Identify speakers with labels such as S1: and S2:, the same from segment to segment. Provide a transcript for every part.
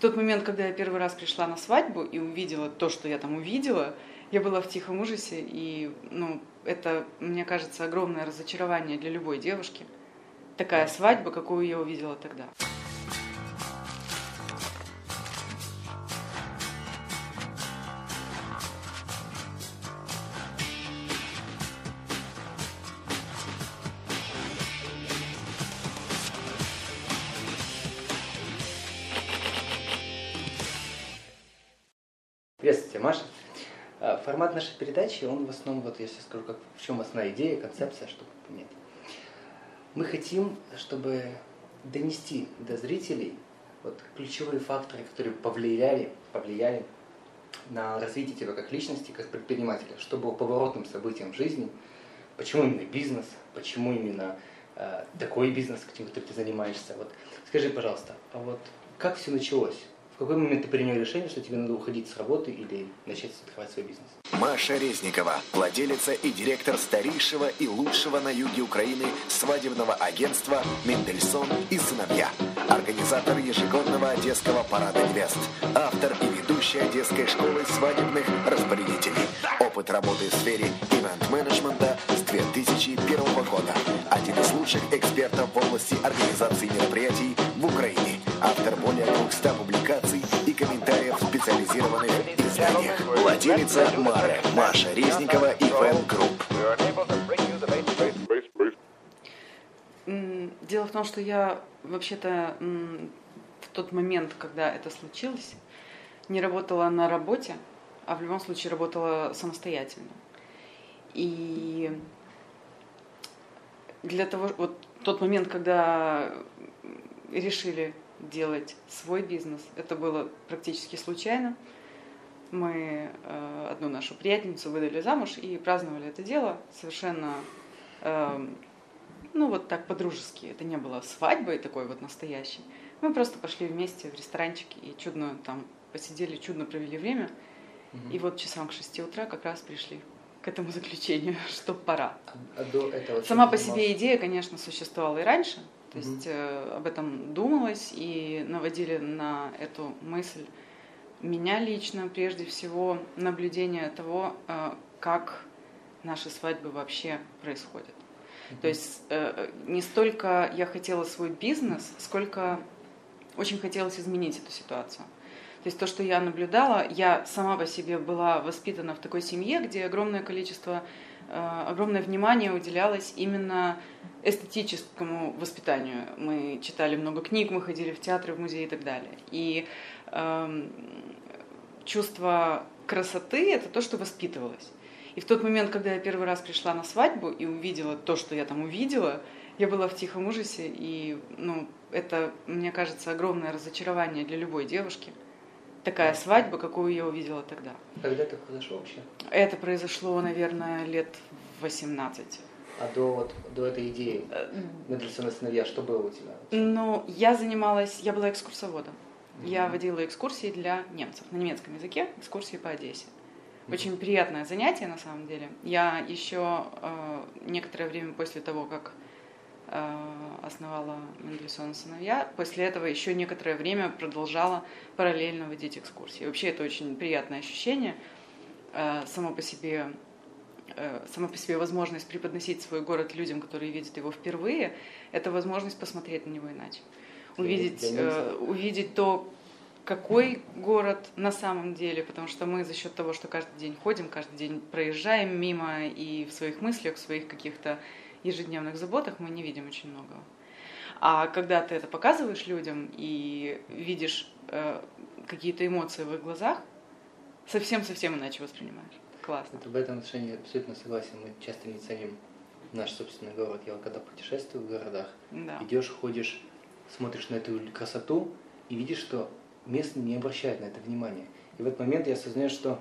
S1: тот момент, когда я первый раз пришла на свадьбу и увидела то, что я там увидела, я была в тихом ужасе, и, ну, это, мне кажется, огромное разочарование для любой девушки. Такая свадьба, какую я увидела тогда.
S2: Формат нашей передачи, он в основном, вот я сейчас скажу, как, в чем основная идея, концепция, чтобы понять. Мы хотим, чтобы донести до зрителей вот, ключевые факторы, которые повлияли, повлияли на развитие тебя как личности, как предпринимателя, что было поворотным событием в жизни, почему именно бизнес, почему именно э, такой бизнес, которым ты занимаешься. Вот, скажи, пожалуйста, а вот как все началось? Какой момент ты принял решение, что тебе надо уходить с работы или начать открывать свой бизнес?
S3: Маша Резникова, владелица и директор старейшего и лучшего на юге Украины свадебного агентства «Мендельсон и сыновья». Организатор ежегодного Одесского парада невест. Автор и ведущая Одесской школы свадебных распорядителей. Опыт работы в сфере ивент-менеджмента с 2001 года. Один из лучших экспертов в области организации мероприятий в Украине. Автор более 200 публикаций и комментариев в специализированных изданиях. Владелица Мары Маша Резникова и Фэн Групп.
S1: Дело в том, что я вообще-то в тот момент, когда это случилось, не работала на работе, а в любом случае работала самостоятельно. И для того, вот тот момент, когда решили делать свой бизнес, это было практически случайно. Мы э, одну нашу приятельницу выдали замуж и праздновали это дело совершенно эм, ну вот так по-дружески. Это не было свадьбой такой вот настоящей. Мы просто пошли вместе в ресторанчик и чудно там посидели, чудно провели время. И вот часам к 6 утра как раз пришли к этому заключению, что пора.
S2: А, до этого
S1: Сама по себе идея, конечно, существовала и раньше. То
S2: Мгм.
S1: есть э, об этом думалось и наводили на эту мысль меня лично, прежде всего, наблюдение того, э, как наши свадьбы вообще происходят. То есть э, не столько я хотела свой бизнес, сколько очень хотелось изменить эту ситуацию. То есть то, что я наблюдала, я сама по себе была воспитана в такой семье, где огромное количество, огромное внимание уделялось именно эстетическому воспитанию. Мы читали много книг, мы ходили в театры, в музеи и так далее. И эм, чувство красоты – это то, что воспитывалось. И в тот момент, когда я первый раз пришла на свадьбу и увидела то, что я там увидела, я была в тихом ужасе, и ну, это, мне кажется, огромное разочарование для любой девушки. Такая свадьба, какую я увидела тогда.
S2: Когда это произошло вообще?
S1: Это произошло, наверное, лет в 18.
S2: А до, вот, до этой идеи
S1: Э,
S2: Мендельсона сыновья, что было у тебя? вообще?
S1: Ну, я занималась, я была экскурсоводом. Я водила экскурсии для немцев на немецком языке, экскурсии по Одессе. Очень приятное занятие на самом деле. Я еще э, некоторое время после того, как э, основала Мендельсон сыновья, после этого еще некоторое время продолжала параллельно водить экскурсии. Вообще это очень приятное ощущение. Э, само по себе э, сама по себе возможность преподносить свой город людям, которые видят его впервые, это возможность посмотреть на него иначе. Увидеть, э, увидеть то, какой город на самом деле, потому что мы за счет того, что каждый день ходим, каждый день проезжаем мимо и в своих мыслях, в своих каких-то ежедневных заботах мы не видим очень многого. А когда ты это показываешь людям и видишь э, какие-то эмоции в их глазах, совсем-совсем иначе воспринимаешь. Классно.
S2: Это в этом отношении абсолютно согласен. Мы часто не ценим наш собственный город. Я вот когда путешествую в городах,
S1: Да.
S2: идешь, ходишь, смотришь на эту красоту и видишь, что местные не обращают на это внимания. И в этот момент я осознаю, что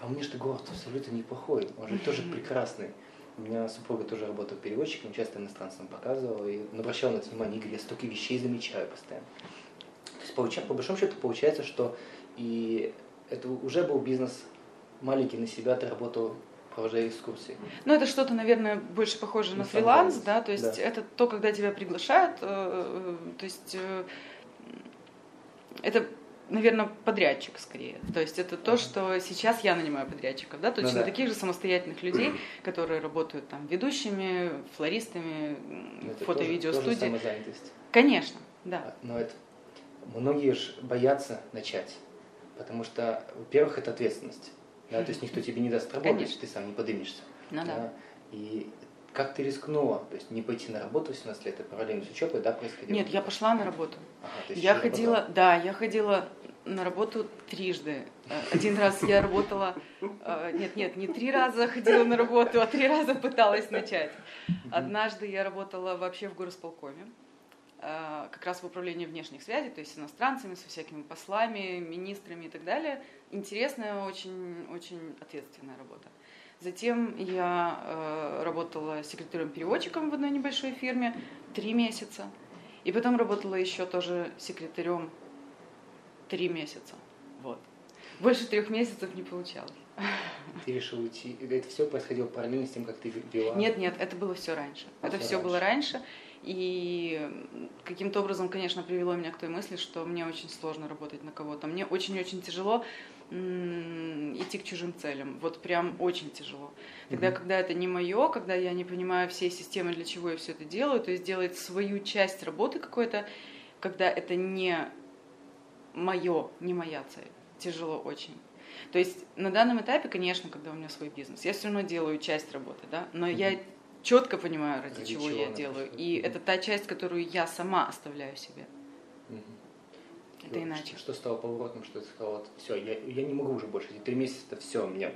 S2: а мне что город абсолютно неплохой, он же тоже прекрасный. У меня супруга тоже работала переводчиком, часто иностранцам показывала, и он обращал на это внимание, Игорь, я столько вещей замечаю постоянно. То есть, получа- по большому счету, получается, что и это уже был бизнес маленький на себя, ты работал, провожая экскурсии.
S1: Ну, это что-то, наверное, больше похоже на
S2: На
S1: фриланс,
S2: фриланс,
S1: да, то есть
S2: да.
S1: это то, когда тебя приглашают, э, э, то есть э, это наверное, подрядчик скорее. То есть это то, что сейчас я нанимаю подрядчиков, да, точно
S2: Ну да.
S1: таких же самостоятельных людей, которые работают там ведущими, флористами,
S2: Ну, это
S1: фото- и видеостудии.
S2: Тоже самозанятость.
S1: Конечно, да.
S2: А, Но это многие же боятся начать, потому что, во-первых, это ответственность. Да, то есть никто тебе не даст работать,
S1: Конечно.
S2: ты сам не подымешься.
S1: Ну да.
S2: И как ты рискнула? То есть не пойти на работу 18 лет, это параллельно с учебой, да, происходило?
S1: Нет, я пошла на работу.
S2: Ага,
S1: Я ходила,
S2: работала.
S1: да, я ходила на работу трижды. Э, Один раз я работала, э, нет, нет, не три раза ходила на работу, а три раза пыталась начать. Однажды я работала вообще в горосполкоме, э, как раз в управлении внешних связей, то есть с иностранцами, со всякими послами, министрами и так далее. Интересная, очень, очень ответственная работа. Затем я э, работала секретарем-переводчиком в одной небольшой фирме три месяца. И потом работала еще тоже секретарем три месяца. Вот. Больше трех месяцев не получалось.
S2: Ты решил уйти. Это все происходило параллельно с тем, как ты вела?
S1: Нет, нет, это было все раньше.
S2: А,
S1: это
S2: всё
S1: все было раньше. И каким-то образом, конечно, привело меня к той мысли, что мне очень сложно работать на кого-то. Мне очень-очень тяжело идти к чужим целям. Вот прям очень тяжело. Тогда,
S2: Мгм.
S1: когда это не мое, когда я не понимаю всей системы, для чего я все это делаю, то есть делать свою часть работы какой-то, когда это не мое, не моя цель. Тяжело очень. То есть на данном этапе, конечно, когда у меня свой бизнес, я все равно делаю часть работы, да, но я четко понимаю, ради,
S2: Ради
S1: чего,
S2: чего
S1: я делаю.
S2: происходит.
S1: И
S2: Мгм.
S1: это та часть, которую я сама оставляю себе.
S2: Мгм.
S1: Это
S2: Ну,
S1: иначе.
S2: Что, что стало поворотом, что ты сказала, вот, все, я, я не могу уже больше, три месяца, это все, меня,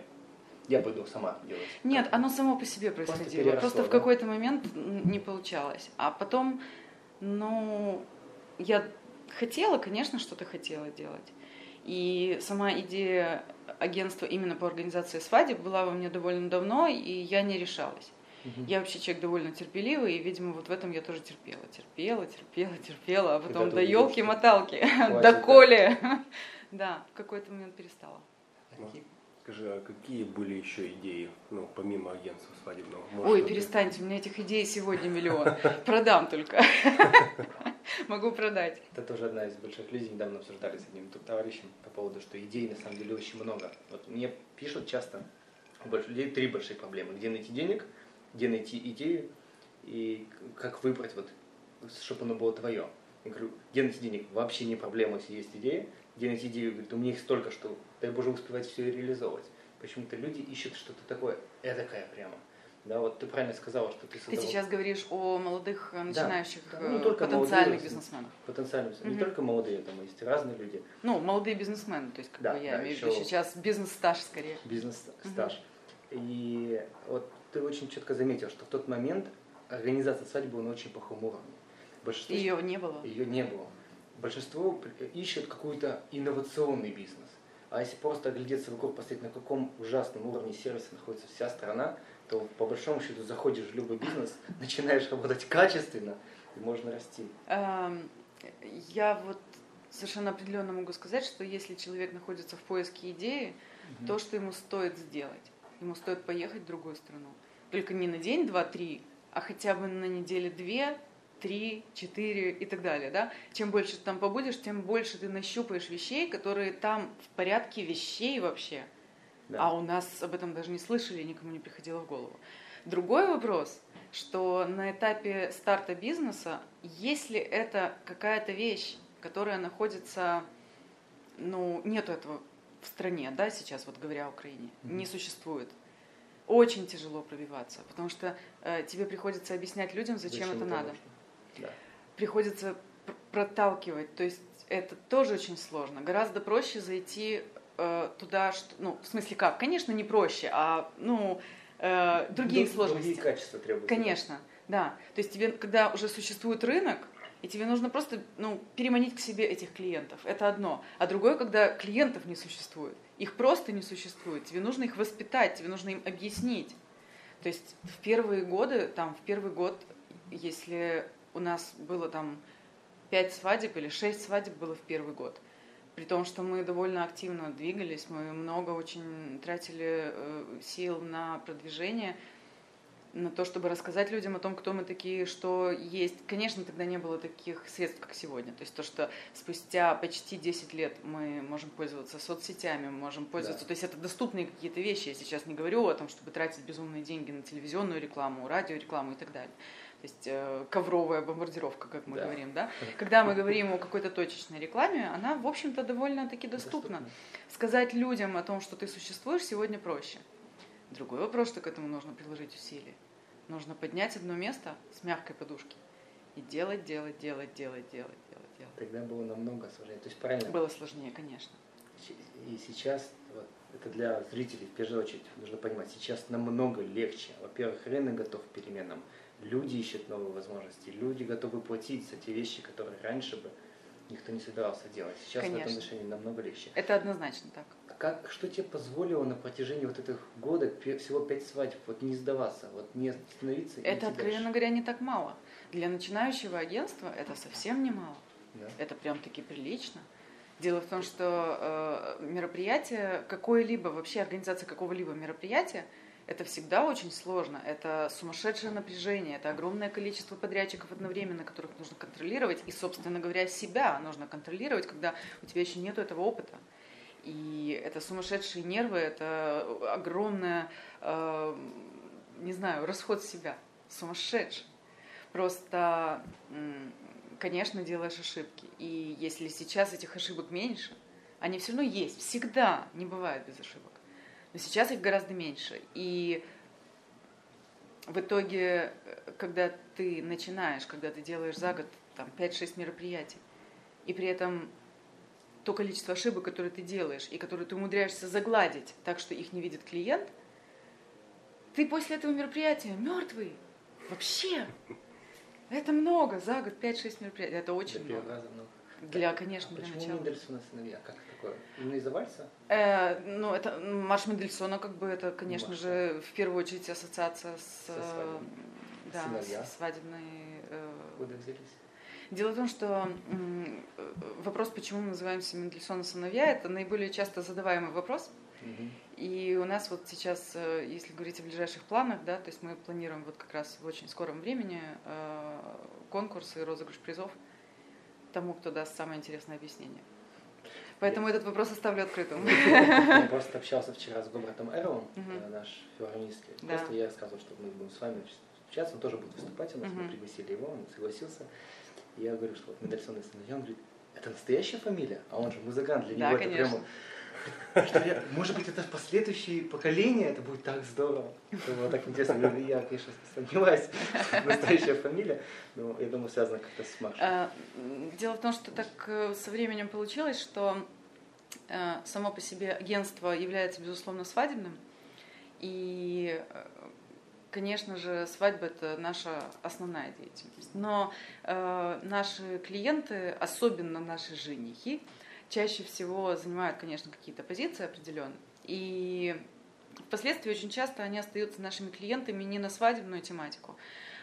S2: я пойду сама делать.
S1: Нет, оно само по себе
S2: Просто
S1: происходило.
S2: переросло,
S1: Просто в
S2: да?
S1: какой-то момент не получалось. А потом, ну, я хотела, конечно, что-то хотела делать. И сама идея агентства именно по организации свадеб была во мне довольно давно, и я не решалась. Я вообще человек довольно терпеливый, и, видимо, вот в этом я тоже терпела. Терпела, терпела, терпела, а потом
S2: увидела,
S1: елки-моталки, да. коли. Да, в какой-то момент перестала.
S2: А
S4: Скажи, а какие были еще идеи, ну, помимо агентства свадебного?
S1: Ой,
S4: что-то-
S1: перестаньте, у меня этих идей сегодня миллион. Продам только. Могу продать.
S2: Это тоже одна из больших людей, недавно обсуждали с одним тут товарищем по поводу, что идей на самом деле очень много. Вот мне пишут часто, у больших людей три большие проблемы. Где найти денег, где найти идею и как выбрать, вот, чтобы оно было твое. Я говорю, где найти денег? Вообще не проблема, если есть идея. Где найти идею? Говорит, у меня их столько, что дай Боже успевать все и реализовывать. Почему-то люди ищут что-то такое, эдакое прямо. Да, вот ты правильно сказала, что ты
S1: Ты
S2: создала
S1: сейчас говоришь о молодых э, начинающих
S2: да, ну, не
S1: э,
S2: только
S1: потенциальных
S2: молодые,
S1: бизнесменах.
S2: потенциально, не
S1: Мгм.
S2: только молодые, там есть разные люди,
S1: Ну, молодые бизнесмены, то есть как
S2: Да,
S1: бы я
S2: да,
S1: имею в виду сейчас бизнес-стаж скорее.
S2: бизнес-стаж. И вот ты очень четко заметил, что в тот момент организация свадьбы была на очень плохом уровне. Большинство
S1: Ее не было.
S2: ее не было. Большинство ищет какой-то инновационный бизнес. А если просто оглядеться вокруг, посмотреть, на каком ужасном уровне сервиса находится вся страна, то по большому счету заходишь в любой бизнес, начинаешь работать качественно, и можно расти.
S1: Эм, Я вот совершенно определенно могу сказать, что если человек находится в поиске идеи, то, что ему стоит сделать. Ему стоит поехать в другую страну. Только не на день, два, три, а хотя бы на неделе две, три, четыре и так далее. Да? Чем больше ты там побудешь, тем больше ты нащупаешь вещей, которые там в порядке вещей вообще.
S2: Да.
S1: А у нас об этом даже не слышали, никому не приходило в голову. Другой вопрос, что на этапе старта бизнеса, если это какая-то вещь, которая находится, ну, нету этого в стране, да, сейчас, вот говоря о Украине,
S2: Мгм.
S1: не существует, очень тяжело пробиваться, потому что э, тебе приходится объяснять людям, зачем, это надо.
S2: Да.
S1: Приходится пр- проталкивать, то есть это тоже очень сложно. Гораздо проще зайти э, туда, что, ну, в смысле как? Конечно, не проще, а, ну, э, другие
S2: Друг-
S1: сложности.
S2: Другие качества требуются.
S1: Конечно, да. То есть тебе, когда уже существует рынок, и тебе нужно просто ну, переманить к себе этих клиентов. Это одно. А другое, когда клиентов не существует. Их просто не существует. Тебе нужно их воспитать, тебе нужно им объяснить. То есть в первые годы, там, в первый год, если у нас было там пять свадеб или шесть свадеб было в первый год, при том, что мы довольно активно двигались, мы много очень тратили э, сил на продвижение, на то, чтобы рассказать людям о том, кто мы такие, что есть. Конечно, тогда не было таких средств, как сегодня. То есть то, что спустя почти 10 лет мы можем пользоваться соцсетями, мы можем пользоваться... Да. То есть это доступные какие-то вещи. Я сейчас не говорю о том, чтобы тратить безумные деньги на телевизионную рекламу, радиорекламу и так далее. То есть э, ковровая бомбардировка, как мы да. говорим, да? Когда мы говорим о какой-то точечной рекламе, она, в общем-то, довольно-таки доступна. доступна. Сказать людям о том, что ты существуешь, сегодня проще. Другой вопрос, что к этому нужно приложить усилия. Нужно поднять одно место с мягкой подушки и делать, делать, делать, делать, делать, делать, делать.
S2: Тогда было намного сложнее. То есть правильно?
S1: Было сложнее, конечно.
S2: И сейчас, вот, это для зрителей в первую очередь, нужно понимать, сейчас намного легче. Во-первых, рынок готов к переменам. Люди ищут новые возможности. Люди готовы платить за те вещи, которые раньше бы никто не собирался делать. Сейчас Конечно. в этом отношении намного легче.
S1: Это однозначно так
S2: как, что тебе позволило на протяжении вот этих года, всего пять свадеб, вот не сдаваться, вот не остановиться?
S1: Это, откровенно дальше? говоря, не так мало. Для начинающего агентства это совсем не мало. Да? Это прям-таки прилично. Дело в том, что э, мероприятие, какое-либо, вообще организация какого-либо мероприятия, это всегда очень сложно. Это сумасшедшее напряжение, это огромное количество подрядчиков одновременно, которых нужно контролировать. И, собственно говоря, себя нужно контролировать, когда у тебя еще нет этого опыта. И это сумасшедшие нервы, это огромное, э, не знаю, расход себя, сумасшедший. Просто, конечно, делаешь ошибки. И если сейчас этих ошибок меньше, они все равно есть, всегда, не бывает без ошибок. Но сейчас их гораздо меньше. И в итоге, когда ты начинаешь, когда ты делаешь за год там, 5-6 мероприятий, и при этом то количество ошибок, которые ты делаешь, и которые ты умудряешься загладить так, что их не видит клиент, ты после этого мероприятия мертвый. Вообще. Это много. За год 5-6 мероприятий. Это очень
S2: для
S1: много.
S2: много.
S1: Для, конечно,
S2: а
S1: для
S2: почему
S1: начала.
S2: Мендельсона сыновья? Как такое? Именно из-за вальса?
S1: Э, ну, это Марш Мендельсона, как бы, это, конечно Марш, же, в первую очередь ассоциация с,
S2: Со свадебной.
S1: да, с свадебной... Э,
S2: Куда взялись?
S1: Дело в том, что вопрос, почему мы называемся Мендельсон сыновья, это наиболее часто задаваемый вопрос. И у нас вот сейчас, э, если говорить о ближайших планах, да, то есть мы планируем вот как раз в очень скором времени э, конкурс и розыгрыш призов тому, кто даст самое интересное объяснение. Поэтому я... этот вопрос оставлю открытым.
S2: Я просто общался вчера с Гобратом Эрлом, э, наш филармонистский. Просто я рассказывал, что мы будем с вами общаться, он тоже будет выступать у нас, мы пригласили его, он согласился я говорю, что вот Мендельсон сыновья, он говорит, это настоящая фамилия, а он же музыкант, для него да, это конечно. прямо... Что я, может быть, это последующие поколения, это будет так здорово. Это было так интересно. Я, конечно, сомневаюсь, настоящая фамилия, но я думаю, связано как-то с Машей. А,
S1: дело в том, что так э, со временем получилось, что э, само по себе агентство является, безусловно, свадебным, и э, Конечно же, свадьба это наша основная деятельность. Но э, наши клиенты, особенно наши женихи, чаще всего занимают, конечно, какие-то позиции определенные. И впоследствии очень часто они остаются нашими клиентами не на свадебную тематику,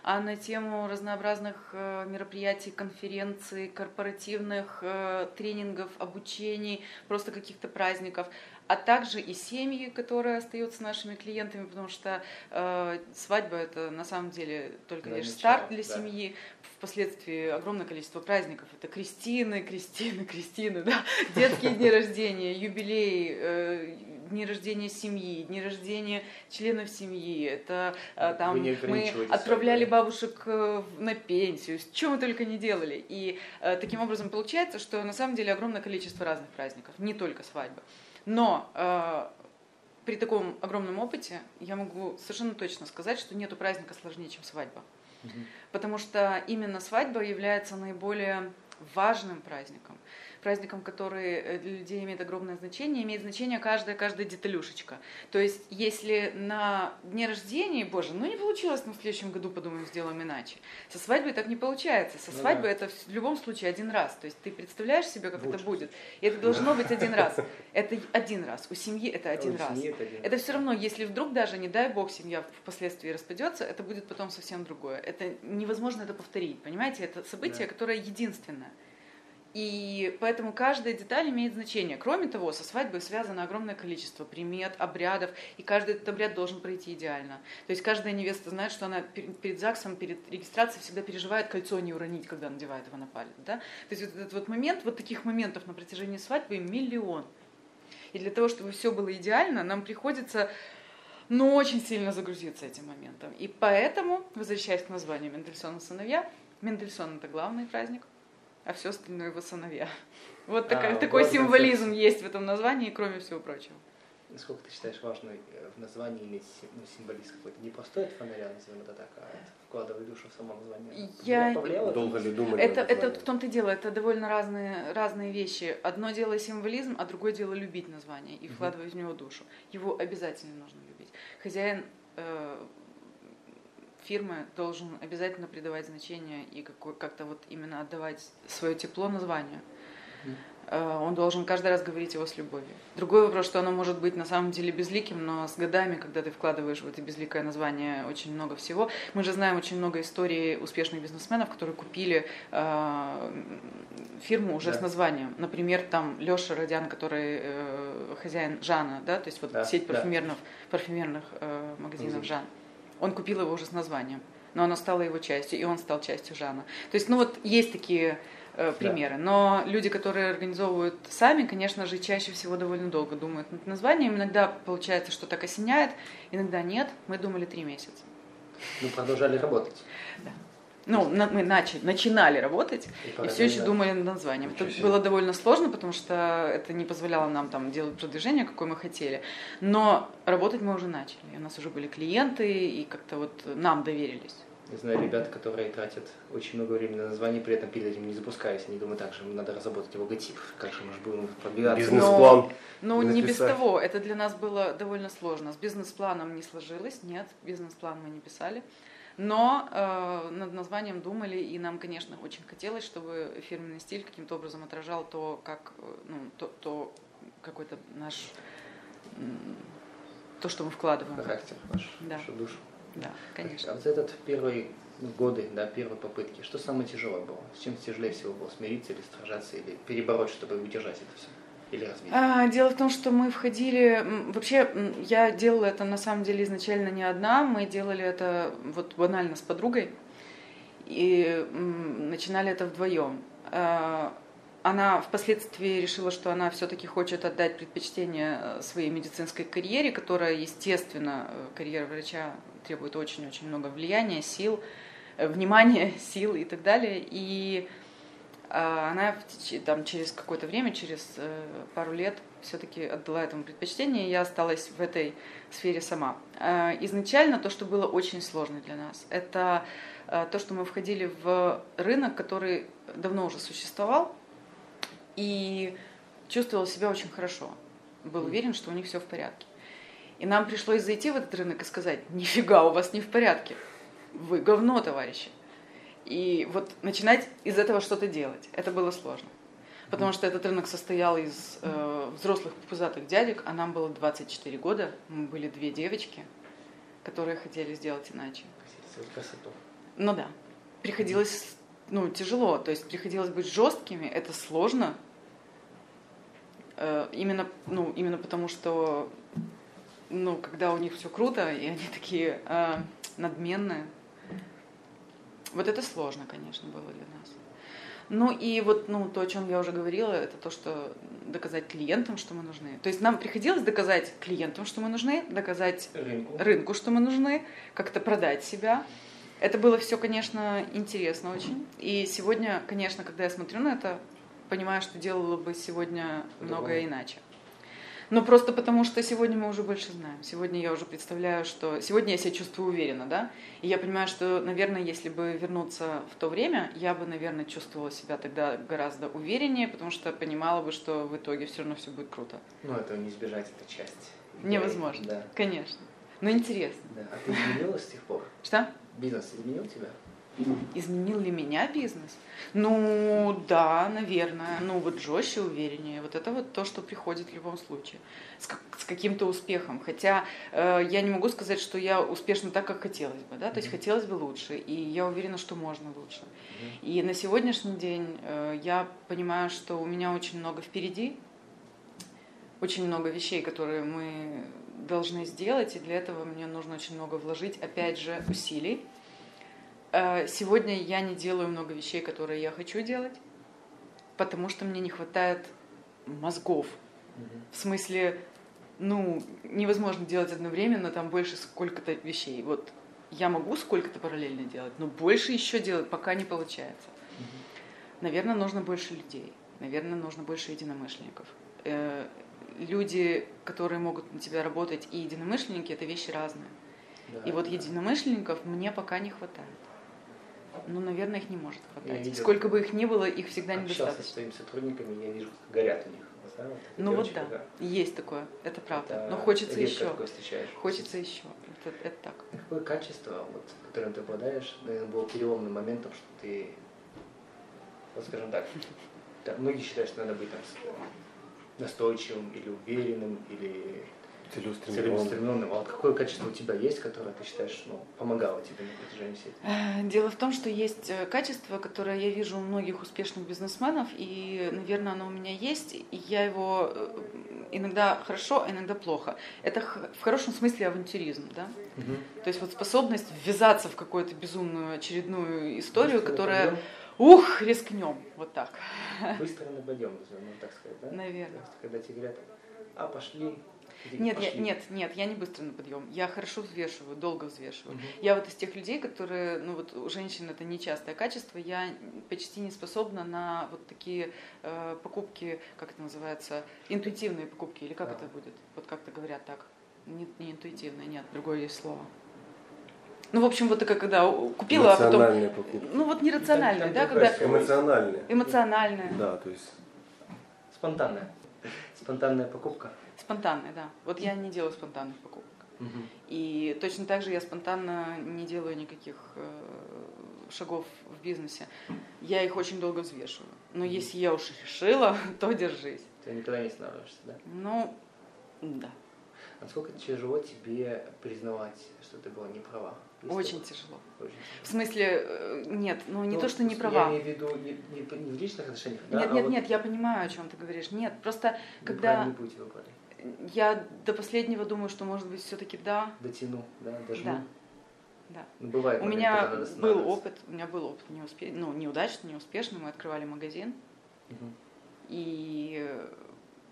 S1: а на тему разнообразных э, мероприятий, конференций, корпоративных э, тренингов, обучений, просто каких-то праздников а также и семьи, которые остаются нашими клиентами, потому что э, свадьба это на самом деле только лишь начало, старт для да. семьи. Впоследствии огромное количество праздников. Это крестины, крестины, крестины, да, детские дни рождения, юбилеи, э, дни рождения семьи, дни рождения членов семьи. Это э, там мы отправляли бабушек э, на пенсию, что мы только не делали. И э, таким образом получается, что на самом деле огромное количество разных праздников, не только свадьба. Но э, при таком огромном опыте я могу совершенно точно сказать, что нету праздника сложнее, чем свадьба. Угу. Потому что именно свадьба является наиболее важным праздником праздником, который э, для людей имеет огромное значение, имеет значение каждая, каждая деталюшечка. То есть, если на дне рождения, боже, ну не получилось, но в следующем году подумаем, сделаем иначе. Со свадьбой так не получается. Со ну, свадьбой да. это в любом случае один раз. То есть, ты представляешь себе, как Лучше. это будет. И это должно быть один раз. Это один раз. У семьи это один У раз. Это, один это все равно, если вдруг даже, не дай бог, семья впоследствии распадется, это будет потом совсем другое. Это невозможно это повторить. Понимаете, это событие, да. которое единственное. И поэтому каждая деталь имеет значение. Кроме того, со свадьбой связано огромное количество примет, обрядов, и каждый этот обряд должен пройти идеально. То есть каждая невеста знает, что она перед ЗАГСом, перед регистрацией всегда переживает кольцо не уронить, когда надевает его на палец. Да? То есть вот этот вот момент, вот таких моментов на протяжении свадьбы миллион. И для того, чтобы все было идеально, нам приходится ну, очень сильно загрузиться этим моментом. И поэтому, возвращаясь к названию Мендельсона сыновья, Мендельсон это главный праздник – а все остальное его сыновья. Вот такая, а, такой символизм есть в этом названии, кроме всего прочего.
S2: Насколько ты считаешь важно э, в названии иметь ну, символизм какой-то? Не просто от фонаря, назовем это так, а вкладывать душу в само название.
S1: Я...
S4: Долго ли думали?
S1: Это, это в том-то и дело, это довольно разные, разные вещи. Одно дело символизм, а другое дело любить название и вкладывать угу. в него душу. Его обязательно нужно любить. Хозяин э, фирмы должен обязательно придавать значение и как-то вот именно отдавать свое тепло названию. Э, он должен каждый раз говорить его с любовью. Другой вопрос, что оно может быть на самом деле безликим, но с годами, когда ты вкладываешь в это безликое название очень много всего, мы же знаем очень много историй успешных бизнесменов, которые купили э, фирму уже да. с названием. Например, там Леша Родян, который э, хозяин Жана, да, то есть вот да, сеть парфюмерных, да. парфюмерных э, магазинов Жан. Он купил его уже с названием, но оно стало его частью, и он стал частью Жана. То есть, ну вот есть такие э, примеры. Да. Но люди, которые организовывают сами, конечно же, чаще всего довольно долго думают над названием. Иногда получается, что так осеняет, иногда нет. Мы думали три месяца.
S2: Ну, продолжали работать.
S1: Да. Ну, на, мы начали, начинали работать и, и все еще думали над названием. Это было довольно сложно, потому что это не позволяло нам там делать продвижение, какое мы хотели. Но работать мы уже начали. У нас уже были клиенты, и как-то вот нам доверились.
S2: Я знаю ребят, которые тратят очень много времени на название, при этом перед этим не запускаясь. Они думают, так же, надо разработать логотип, как же мы же будем пробиваться.
S4: Бизнес-план.
S1: Но не без того, это для нас было довольно сложно. С бизнес-планом не сложилось, нет, бизнес-план мы не писали. Но э, над названием думали, и нам, конечно, очень хотелось, чтобы фирменный стиль каким-то образом отражал то, как, э, ну, то, то какой-то наш, то, что мы вкладываем.
S2: Характер ваш, да. вашу душу.
S1: Да, конечно.
S2: А вот этот первый годы, да, первой попытки, что самое тяжелое было? С чем тяжелее всего было? Смириться или сражаться, или перебороть, чтобы удержать это все? Или развить?
S1: А, дело в том, что мы входили... Вообще, я делала это на самом деле изначально не одна. Мы делали это вот банально с подругой. И начинали это вдвоем. А, она впоследствии решила, что она все-таки хочет отдать предпочтение э, своей медицинской карьере, которая, естественно, э, карьера врача требует очень-очень много влияния, сил, э, внимания, сил и так далее. И а она там, через какое-то время, через э, пару лет все-таки отдала этому предпочтение, и я осталась в этой сфере сама. А изначально то, что было очень сложно для нас, это э, то, что мы входили в рынок, который давно уже существовал, и чувствовал себя очень хорошо. Был уверен, что у них все в порядке. И нам пришлось зайти в этот рынок и сказать, нифига, у вас не в порядке. Вы говно, товарищи. И вот начинать из этого что-то делать, это было сложно. Потому что этот рынок состоял из э, взрослых пузатых дядек, а нам было 24 года, мы были две девочки, которые хотели сделать иначе.
S2: Красоту.
S1: Ну да. Приходилось, ну, тяжело, то есть приходилось быть жесткими, это сложно. Э, именно, ну, именно потому что, ну, когда у них все круто, и они такие э, надменные, вот это сложно, конечно, было для нас. Ну и вот ну, то, о чем я уже говорила, это то, что доказать клиентам, что мы нужны. То есть нам приходилось доказать клиентам, что мы нужны, доказать рынку, рынку что мы нужны, как-то продать себя. Это было все, конечно, интересно очень. И сегодня, конечно, когда я смотрю на это, понимаю, что делала бы сегодня многое иначе. Но просто потому, что сегодня мы уже больше знаем. Сегодня я уже представляю, что... Сегодня я себя чувствую уверенно, да? И я понимаю, что, наверное, если бы вернуться в то время, я бы, наверное, чувствовала себя тогда гораздо увереннее, потому что понимала бы, что в итоге все равно все будет круто.
S2: Ну, это не избежать, это часть.
S1: Невозможно, да. конечно. Но интересно.
S2: Да. А ты изменилась с тех пор?
S1: Что?
S2: Бизнес изменил тебя?
S1: Изменил ли меня бизнес? Ну, да, наверное. Ну, вот жестче, увереннее. Вот это вот то, что приходит в любом случае. С, как, с каким-то успехом. Хотя э, я не могу сказать, что я успешна так, как хотелось бы. Да? То есть хотелось бы лучше. И я уверена, что можно лучше. И на сегодняшний день э, я понимаю, что у меня очень много впереди. Очень много вещей, которые мы должны сделать. И для этого мне нужно очень много вложить, опять же, усилий сегодня я не делаю много вещей, которые я хочу делать, потому что мне не хватает мозгов. В смысле, ну, невозможно делать одновременно там больше сколько-то вещей. Вот я могу сколько-то параллельно делать, но больше еще делать пока не получается. Наверное, нужно больше людей. Наверное, нужно больше единомышленников. Э, люди, которые могут на тебя работать, и единомышленники, это вещи разные. Да, и вот да. единомышленников мне пока не хватает. Ну, наверное, их не может хватать. Видел, Сколько бы их ни было, их всегда недостаточно.
S2: с своими сотрудниками, я вижу, как горят у них глаза. Вот
S1: ну вот да, ага. есть такое, это правда. Это Но хочется еще. Хочется еще. Это, это так.
S2: Какое качество, вот, которым ты обладаешь, наверное, было переломным моментом, что ты, вот скажем так, да, многие считают, что надо быть там настойчивым или уверенным, или целеустремленным. целеустремленным. А вот какое качество у тебя есть, которое ты считаешь ну, помогало тебе на протяжении всей
S1: этой? Дело в том, что есть э, качество, которое я вижу у многих успешных бизнесменов, и, наверное, оно у меня есть, и я его э, иногда хорошо, а иногда плохо. Это в хорошем смысле авантюризм, да? Угу. То есть вот способность ввязаться в какую-то безумную очередную историю, Быстро которая... Нападем. Ух, рискнем, вот так.
S2: Быстро нападем, можно так сказать, да?
S1: Наверное.
S2: Когда тебе говорят, а пошли,
S1: нет, я, нет, нет, я не быстро на подъем. Я хорошо взвешиваю, долго взвешиваю. Угу. Я вот из тех людей, которые, ну вот у женщин это нечастое качество, я почти не способна на вот такие э, покупки, как это называется, интуитивные покупки, или как да. это будет? Вот как-то говорят так. Не, не интуитивные, нет, другое есть слово. Ну, в общем, вот такая, когда купила, а потом... покупки. Ну, вот нерациональные, да, когда...
S4: Эмоциональные.
S1: Эмоциональные.
S4: Да, то есть...
S2: Спонтанная. Спонтанная покупка.
S1: Спонтанные, да. Вот я не делаю спонтанных покупок. Угу. И точно так же я спонтанно не делаю никаких э, шагов в бизнесе. Я их очень долго взвешиваю. Но угу. если я уж решила, то держись.
S2: Ты никогда не останавливаешься, да?
S1: Ну, да.
S2: Насколько тяжело тебе признавать, что ты была не права?
S1: Очень тяжело. Очень тяжело. В смысле, э, нет, ну не ну, то, что не права.
S2: Я имею в виду не, не, не в личных отношениях,
S1: да? Нет, нет, а нет, вот... я понимаю, о чем ты говоришь. Нет, просто когда...
S2: путь выбрали.
S1: Я до последнего думаю, что, может быть, все-таки да.
S2: Дотяну, да, дожму.
S1: Да. Да.
S2: Ну, бывает.
S1: У меня был опыт, у меня был опыт неуспе... ну, неудачный, неуспешный. Мы открывали магазин. Угу. И,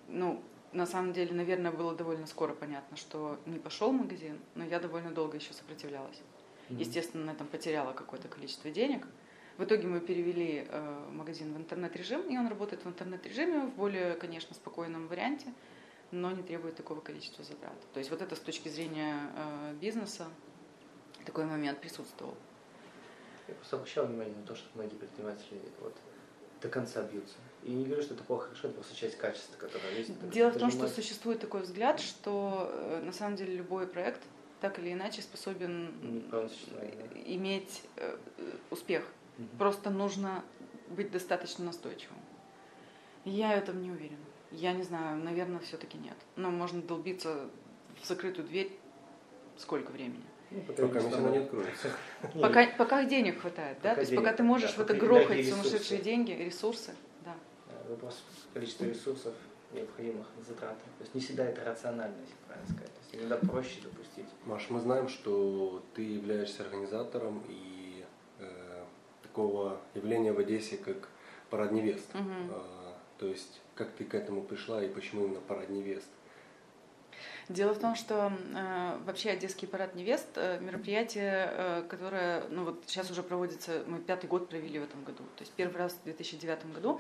S1: ну, на самом деле, наверное, было довольно скоро понятно, что не пошел магазин, но я довольно долго еще сопротивлялась. Угу. Естественно, на этом потеряла какое-то количество денег. В итоге мы перевели э, магазин в интернет-режим, и он работает в интернет-режиме в более, конечно, спокойном варианте но не требует такого количества затрат. То есть вот это с точки зрения э, бизнеса такой момент присутствовал.
S2: Я просто обращал внимание на то, что многие предприниматели вот, до конца бьются. И не говорю, что это плохо, хорошо, это просто часть качества, которое есть.
S1: Дело в том, что существует такой взгляд, что э, на самом деле любой проект так или иначе способен иметь э, успех. Угу. Просто нужно быть достаточно настойчивым. Я в этом не уверена. Я не знаю, наверное, все-таки нет. Но можно долбиться в закрытую дверь сколько времени?
S4: Ну, пока пока она не откроется.
S1: Пока, пока денег хватает, да? То есть пока ты можешь да, в это грохать сумасшедшие деньги, ресурсы, да.
S2: Вопрос количества ресурсов необходимых затрат. То есть не всегда это рационально, если правильно сказать. То есть иногда проще допустить.
S4: Маш, мы знаем, что ты являешься организатором и э, такого явления в Одессе, как парад невест. Угу. Э, то есть как ты к этому пришла и почему именно парад невест?
S1: Дело в том, что э, вообще Одесский парад невест э, мероприятие, э, которое, ну вот сейчас уже проводится, мы пятый год провели в этом году, то есть первый раз в 2009 году,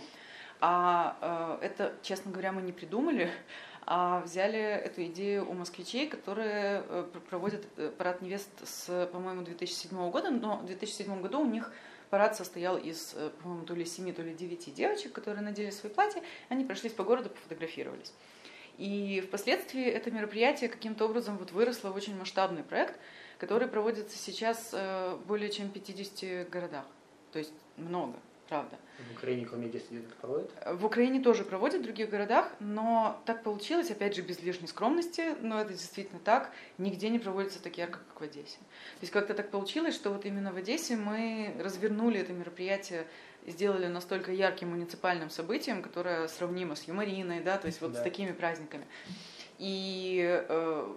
S1: а э, это, честно говоря, мы не придумали, а взяли эту идею у москвичей, которые э, проводят э, парад невест с, по-моему, 2007 года, но в 2007 году у них парад состоял из, э, по-моему, то ли семи, то ли девяти девочек, которые надели свои платья, они прошлись по городу, пофотографировались. И впоследствии это мероприятие каким-то образом вот выросло в очень масштабный проект, который проводится сейчас в более чем 50 городах. То есть много правда.
S2: В Украине Одессы это проводят?
S1: В Украине тоже проводят, в других городах, но так получилось, опять же, без лишней скромности, но это действительно так, нигде не проводится так ярко, как в Одессе. То есть как-то так получилось, что вот именно в Одессе мы развернули это мероприятие сделали настолько ярким муниципальным событием, которое сравнимо с юмориной, да, то есть вот да. с такими праздниками. И э,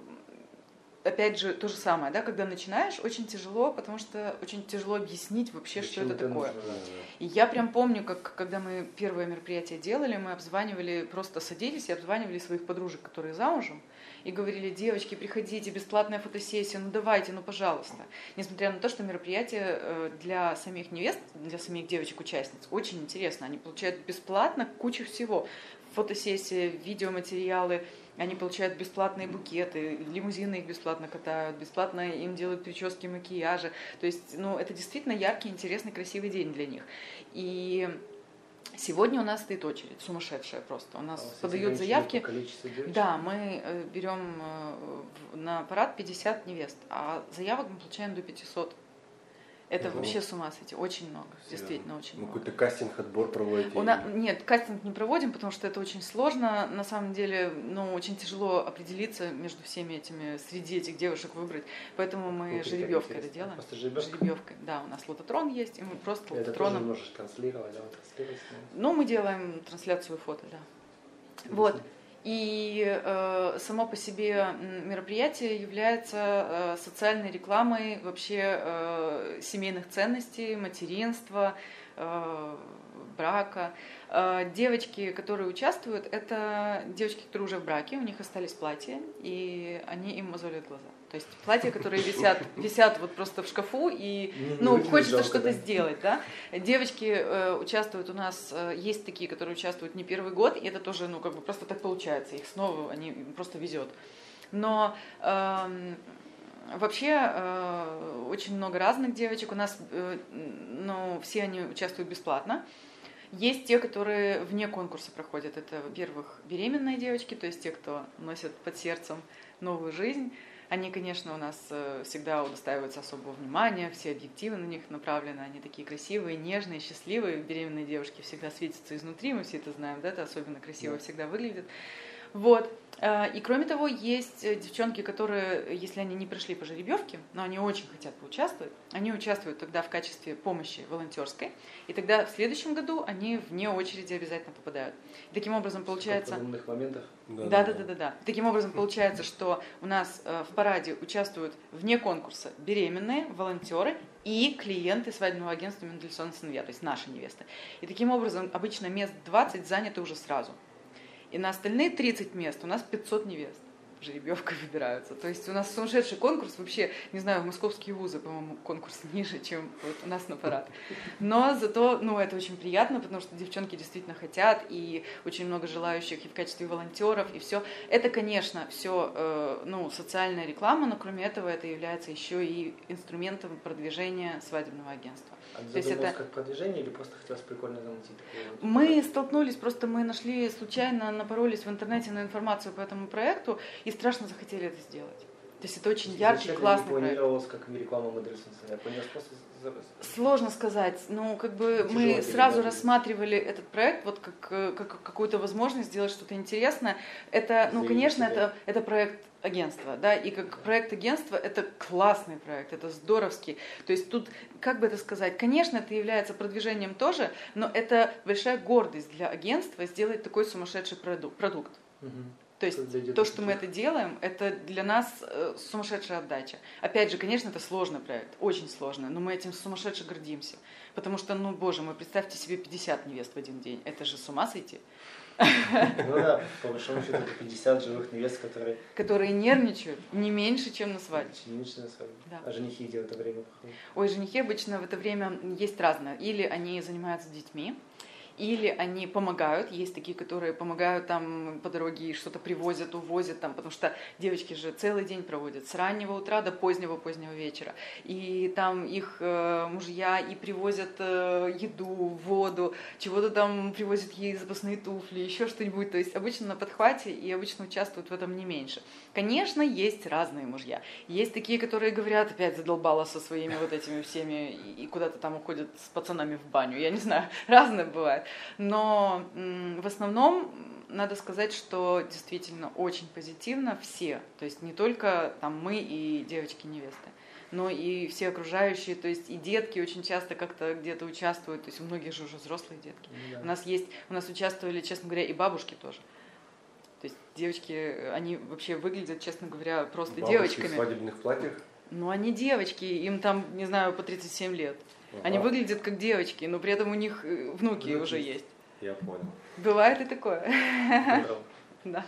S1: опять же, то же самое, да, когда начинаешь, очень тяжело, потому что очень тяжело объяснить вообще, Зачем что это такое. Нужно, И я прям помню, как когда мы первое мероприятие делали, мы обзванивали, просто садились и обзванивали своих подружек, которые замужем, и говорили, девочки, приходите, бесплатная фотосессия, ну давайте, ну пожалуйста. Несмотря на то, что мероприятие э, для самих невест, для самих девочек-участниц очень интересно. Они получают бесплатно кучу всего. Фотосессии, видеоматериалы, они получают бесплатные букеты, лимузины их бесплатно катают, бесплатно им делают прически, макияжи. То есть, ну, это действительно яркий, интересный, красивый день для них. И Сегодня у нас стоит очередь, сумасшедшая просто. У нас а подают заявки. Да, мы э, берем э, на парад 50 невест, а заявок мы получаем до 500. Это угу. вообще с ума сойти. Очень много. Серьезно. Действительно, очень
S4: ну,
S1: много.
S4: Какой-то кастинг, отбор проводите? У
S1: нас, нет, кастинг не проводим, потому что это очень сложно. На самом деле, ну, очень тяжело определиться между всеми этими, среди этих девушек выбрать. Поэтому мы ну, жеребьевкой это делаем.
S2: Просто жеребьевка?
S1: Жеребьевкой, да. У нас лототрон есть, и мы просто
S2: это
S1: лототроном...
S2: Это тоже можешь транслировать, да? Транслировать,
S1: ну, мы делаем трансляцию фото, да. Вот. И э, само по себе мероприятие является э, социальной рекламой вообще э, семейных ценностей, материнства, э, брака. Э, девочки, которые участвуют, это девочки, которые уже в браке, у них остались платья, и они им мозолят глаза. То есть платья, которые висят, висят вот просто в шкафу, и ну, хочется что-то сделать, да. Девочки э, участвуют у нас, э, есть такие, которые участвуют не первый год, и это тоже, ну, как бы просто так получается, их снова, они просто везет. Но э, Вообще э, очень много разных девочек. У нас, э, ну, все они участвуют бесплатно. Есть те, которые вне конкурса проходят. Это, во-первых, беременные девочки, то есть те, кто носят под сердцем новую жизнь. Они, конечно, у нас э, всегда удостаиваются особого внимания, все объективы на них направлены, они такие красивые, нежные, счастливые. Беременные девушки всегда светятся изнутри, мы все это знаем, да, это особенно красиво да. всегда выглядит. Вот. Э, и кроме того, есть э, девчонки, которые, если они не пришли по жеребьевке, но они очень хотят поучаствовать, они участвуют тогда в качестве помощи волонтерской, и тогда в следующем году они вне очереди обязательно попадают. И таким образом получается...
S2: В моментах.
S1: Да, да, да, да, да. Таким образом получается, что у нас э, в параде участвуют вне конкурса беременные, волонтеры и клиенты свадебного агентства Мендельсон сыновья, то есть наши невесты. И таким образом обычно мест 20 заняты уже сразу. И на остальные 30 мест у нас 500 невест жеребьевкой выбираются. То есть у нас сумасшедший конкурс, вообще, не знаю, в московские вузы, по-моему, конкурс ниже, чем вот у нас на парад. Но зато, ну, это очень приятно, потому что девчонки действительно хотят, и очень много желающих и в качестве волонтеров, и все. Это, конечно, все, э, ну, социальная реклама, но кроме этого это является еще и инструментом продвижения свадебного агентства.
S2: А То есть это как продвижение или просто хотелось прикольно замутить такое?
S1: Мы столкнулись, просто мы нашли случайно, напоролись в интернете на информацию по этому проекту, и страшно захотели это сделать. То есть это очень яркий, классный
S2: не планировалось как реклама Модерсонса, я понял, просто
S1: Сложно сказать. Ну, как бы Тяжело мы сразу рассматривали этот проект вот как, как какую-то возможность сделать что-то интересное. Это, ну, конечно, это, это проект агентства, да, и как проект агентства это классный проект, это здоровский. То есть тут, как бы это сказать, конечно, это является продвижением тоже, но это большая гордость для агентства сделать такой сумасшедший продукт. Угу. То есть то, что мы это делаем, это для нас э, сумасшедшая отдача. Опять же, конечно, это сложный проект, очень сложный, но мы этим сумасшедше гордимся. Потому что, ну, боже мой, представьте себе 50 невест в один день. Это же с ума сойти.
S2: Ну да, по большому счету это 50 живых невест, которые...
S1: Которые нервничают не меньше, чем на свадьбе.
S2: Не меньше на свадьбе. Да. А женихи где в это время проходят?
S1: Ой, женихи обычно в это время есть разное. Или они занимаются детьми, или они помогают, есть такие, которые помогают там по дороге что-то привозят, увозят там, потому что девочки же целый день проводят, с раннего утра до позднего-позднего вечера. И там их э, мужья и привозят э, еду, воду, чего-то там привозят ей запасные туфли, еще что-нибудь. То есть обычно на подхвате и обычно участвуют в этом не меньше. Конечно, есть разные мужья. Есть такие, которые говорят, опять задолбала со своими вот этими всеми и куда-то там уходят с пацанами в баню. Я не знаю, разное бывает. Но в основном надо сказать, что действительно очень позитивно все, то есть не только там мы и девочки-невесты, но и все окружающие, то есть и детки очень часто как-то где-то участвуют, то есть у многих же уже взрослые детки. Ну да. У нас есть, у нас участвовали, честно говоря, и бабушки тоже. То есть девочки, они вообще выглядят, честно говоря, просто
S4: Бабушки
S1: девочками.
S4: в свадебных платьях?
S1: Ну, они девочки, им там, не знаю, по 37 лет. Они выглядят как девочки, но при этом у них э, внуки, уже есть.
S4: Я понял.
S1: Бывает и такое. Да.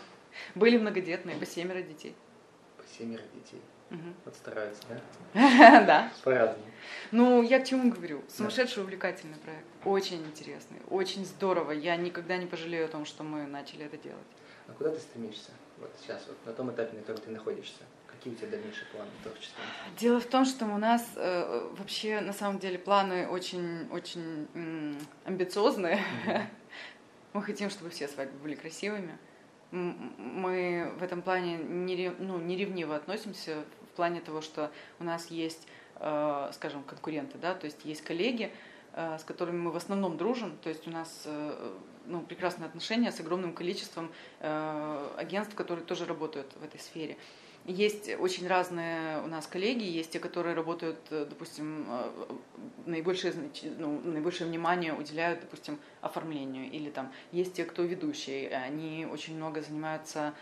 S1: Были многодетные, по семеро детей.
S2: По семеро детей. Угу. Вот стараются, да?
S1: Да.
S2: По-разному.
S1: Ну, я к чему говорю? Сумасшедший увлекательный проект. Очень интересный, очень здорово. Я никогда не пожалею о том, что мы начали это делать.
S2: А куда ты стремишься? Вот сейчас, вот на том этапе, на котором ты находишься. Какие у тебя дальнейшие планы творчества?
S1: Дело в том, что у нас э, вообще на самом деле планы очень, очень м, амбициозные. Mm-hmm. Мы хотим, чтобы все свадьбы были красивыми. Мы в этом плане не, ну, не ревниво относимся в плане того, что у нас есть, э, скажем, конкуренты, да, то есть есть коллеги, э, с которыми мы в основном дружим, то есть у нас э, ну, прекрасные отношения с огромным количеством э, агентств, которые тоже работают в этой сфере. Есть очень разные у нас коллеги, есть те, которые работают, э, допустим, э, наибольшее, ну, наибольшее внимание уделяют, допустим, оформлению, или там есть те, кто ведущие, они очень много занимаются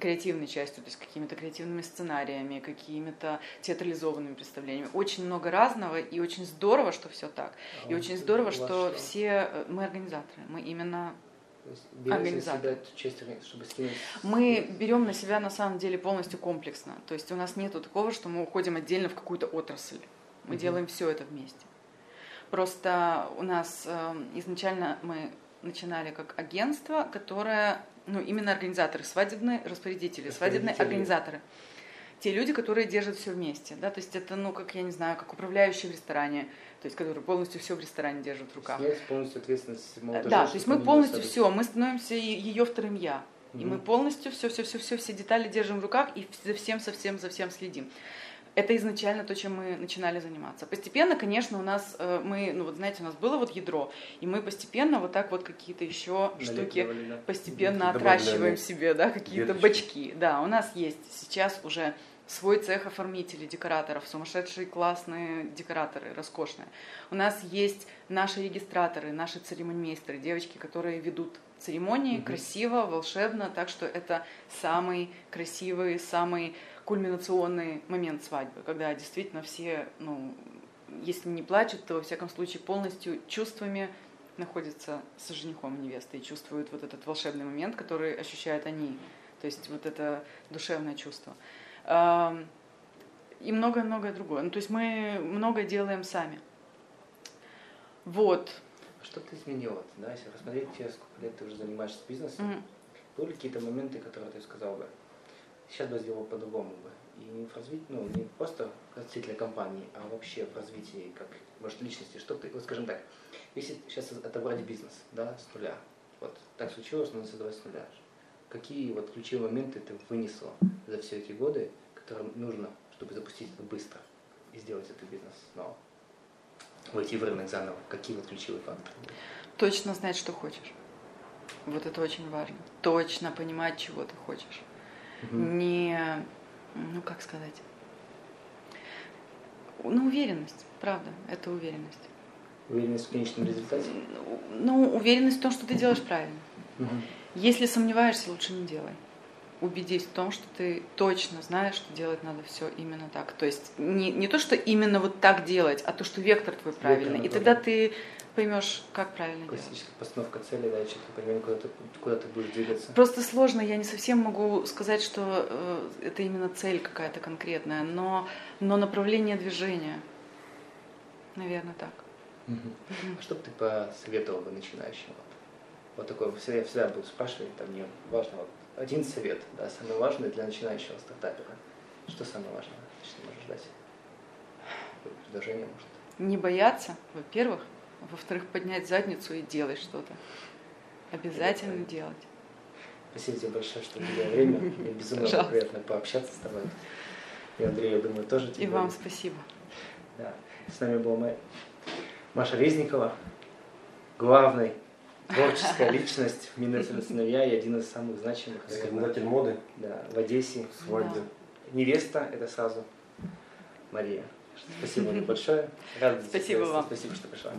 S1: креативной частью, то есть какими-то креативными сценариями, какими-то театрализованными представлениями. Очень много разного, и очень здорово, что все так. А и очень здорово, что все э, мы организаторы, мы именно чтобы. Мы берем на себя на самом деле полностью комплексно. То есть у нас нет такого, что мы уходим отдельно в какую-то отрасль. Мы угу. делаем все это вместе. Просто у нас э, изначально мы начинали как агентство, которое ну, именно организаторы, свадебные распорядители, свадебные организаторы. Те люди, которые держат все вместе, да, то есть это, ну, как, я не знаю, как управляющие в ресторане, то есть которые полностью все в ресторане держат в руках.
S2: Есть полностью ответственность
S1: Да, то есть мы полностью все, мы становимся ее вторым я. И мы полностью все, все, все, все, все детали держим в руках и за всем, совсем, за всем следим. Это изначально то, чем мы начинали заниматься. Постепенно, конечно, у нас, э, мы, ну вот знаете, у нас было вот ядро, и мы постепенно вот так вот какие-то еще штуки да. постепенно Добавляли. отращиваем себе, да, какие-то бачки. Да, у нас есть сейчас уже свой цех оформителей, декораторов, сумасшедшие классные декораторы, роскошные. У нас есть наши регистраторы, наши церемониймейстеры, девочки, которые ведут церемонии угу. красиво, волшебно, так что это самый красивый, самый кульминационный момент свадьбы, когда действительно все, ну, если не плачут, то во всяком случае полностью чувствами находятся с женихом и невестой и чувствуют вот этот волшебный момент, который ощущают они. То есть вот это душевное чувство. И многое-многое другое. Ну, то есть мы многое делаем сами. Вот.
S2: Что ты изменила? Да, если рассмотреть тебе, сколько лет ты уже занимаешься бизнесом, mm-hmm. были какие-то моменты, которые ты сказал бы, сейчас бы сделал по-другому бы. И не в развитии, ну, не просто относительно компании, а вообще в развитии, как, может, личности. Что ты, вот скажем так, если сейчас отобрать бизнес, да, с нуля, вот так случилось, надо создавать с нуля. Какие вот ключевые моменты ты вынесла за все эти годы, которые нужно, чтобы запустить это быстро и сделать этот бизнес снова? Войти в рынок заново. Какие вот ключевые факторы?
S1: Точно знать, что хочешь. Вот это очень важно. Точно понимать, чего ты хочешь угу. не, ну как сказать, ну уверенность, правда, это уверенность.
S2: Уверенность в конечном результате?
S1: Ну, уверенность в том, что ты делаешь правильно. Угу. Если сомневаешься, лучше не делай. Убедись в том, что ты точно знаешь, что делать надо все именно так. То есть не, не то, что именно вот так делать, а то, что вектор твой правильный. Вектор, И тогда ты поймешь, как правильно делать.
S2: постановка цели, да, что ты понимаешь, куда ты, куда ты будешь двигаться.
S1: Просто сложно, я не совсем могу сказать, что э, это именно цель какая-то конкретная, но, но направление движения, наверное, так.
S2: А что бы ты посоветовал бы начинающим? Вот такой, всегда, всегда буду спрашивать, там мне важно вот один совет, да, самый важный для начинающего стартапера. Что самое важное, что можешь дать? Предложение, может?
S1: Не бояться, во-первых. Во-вторых, поднять задницу и делать что-то. Обязательно делать.
S2: Спасибо тебе большое, что уделил время. Мне безумно Пожалуйста. приятно пообщаться с тобой. И Андрей, я думаю, тоже тебе.
S1: И вам спасибо.
S2: Да. С нами была Маша Резникова, главный творческая личность в Минессе сыновья и один из самых значимых.
S4: Законодатель моды.
S2: Да, в Одессе.
S4: Свадьбы. Да.
S2: Невеста это сразу Мария. Спасибо большое.
S1: Рад Спасибо вам.
S2: Спасибо, что пришла.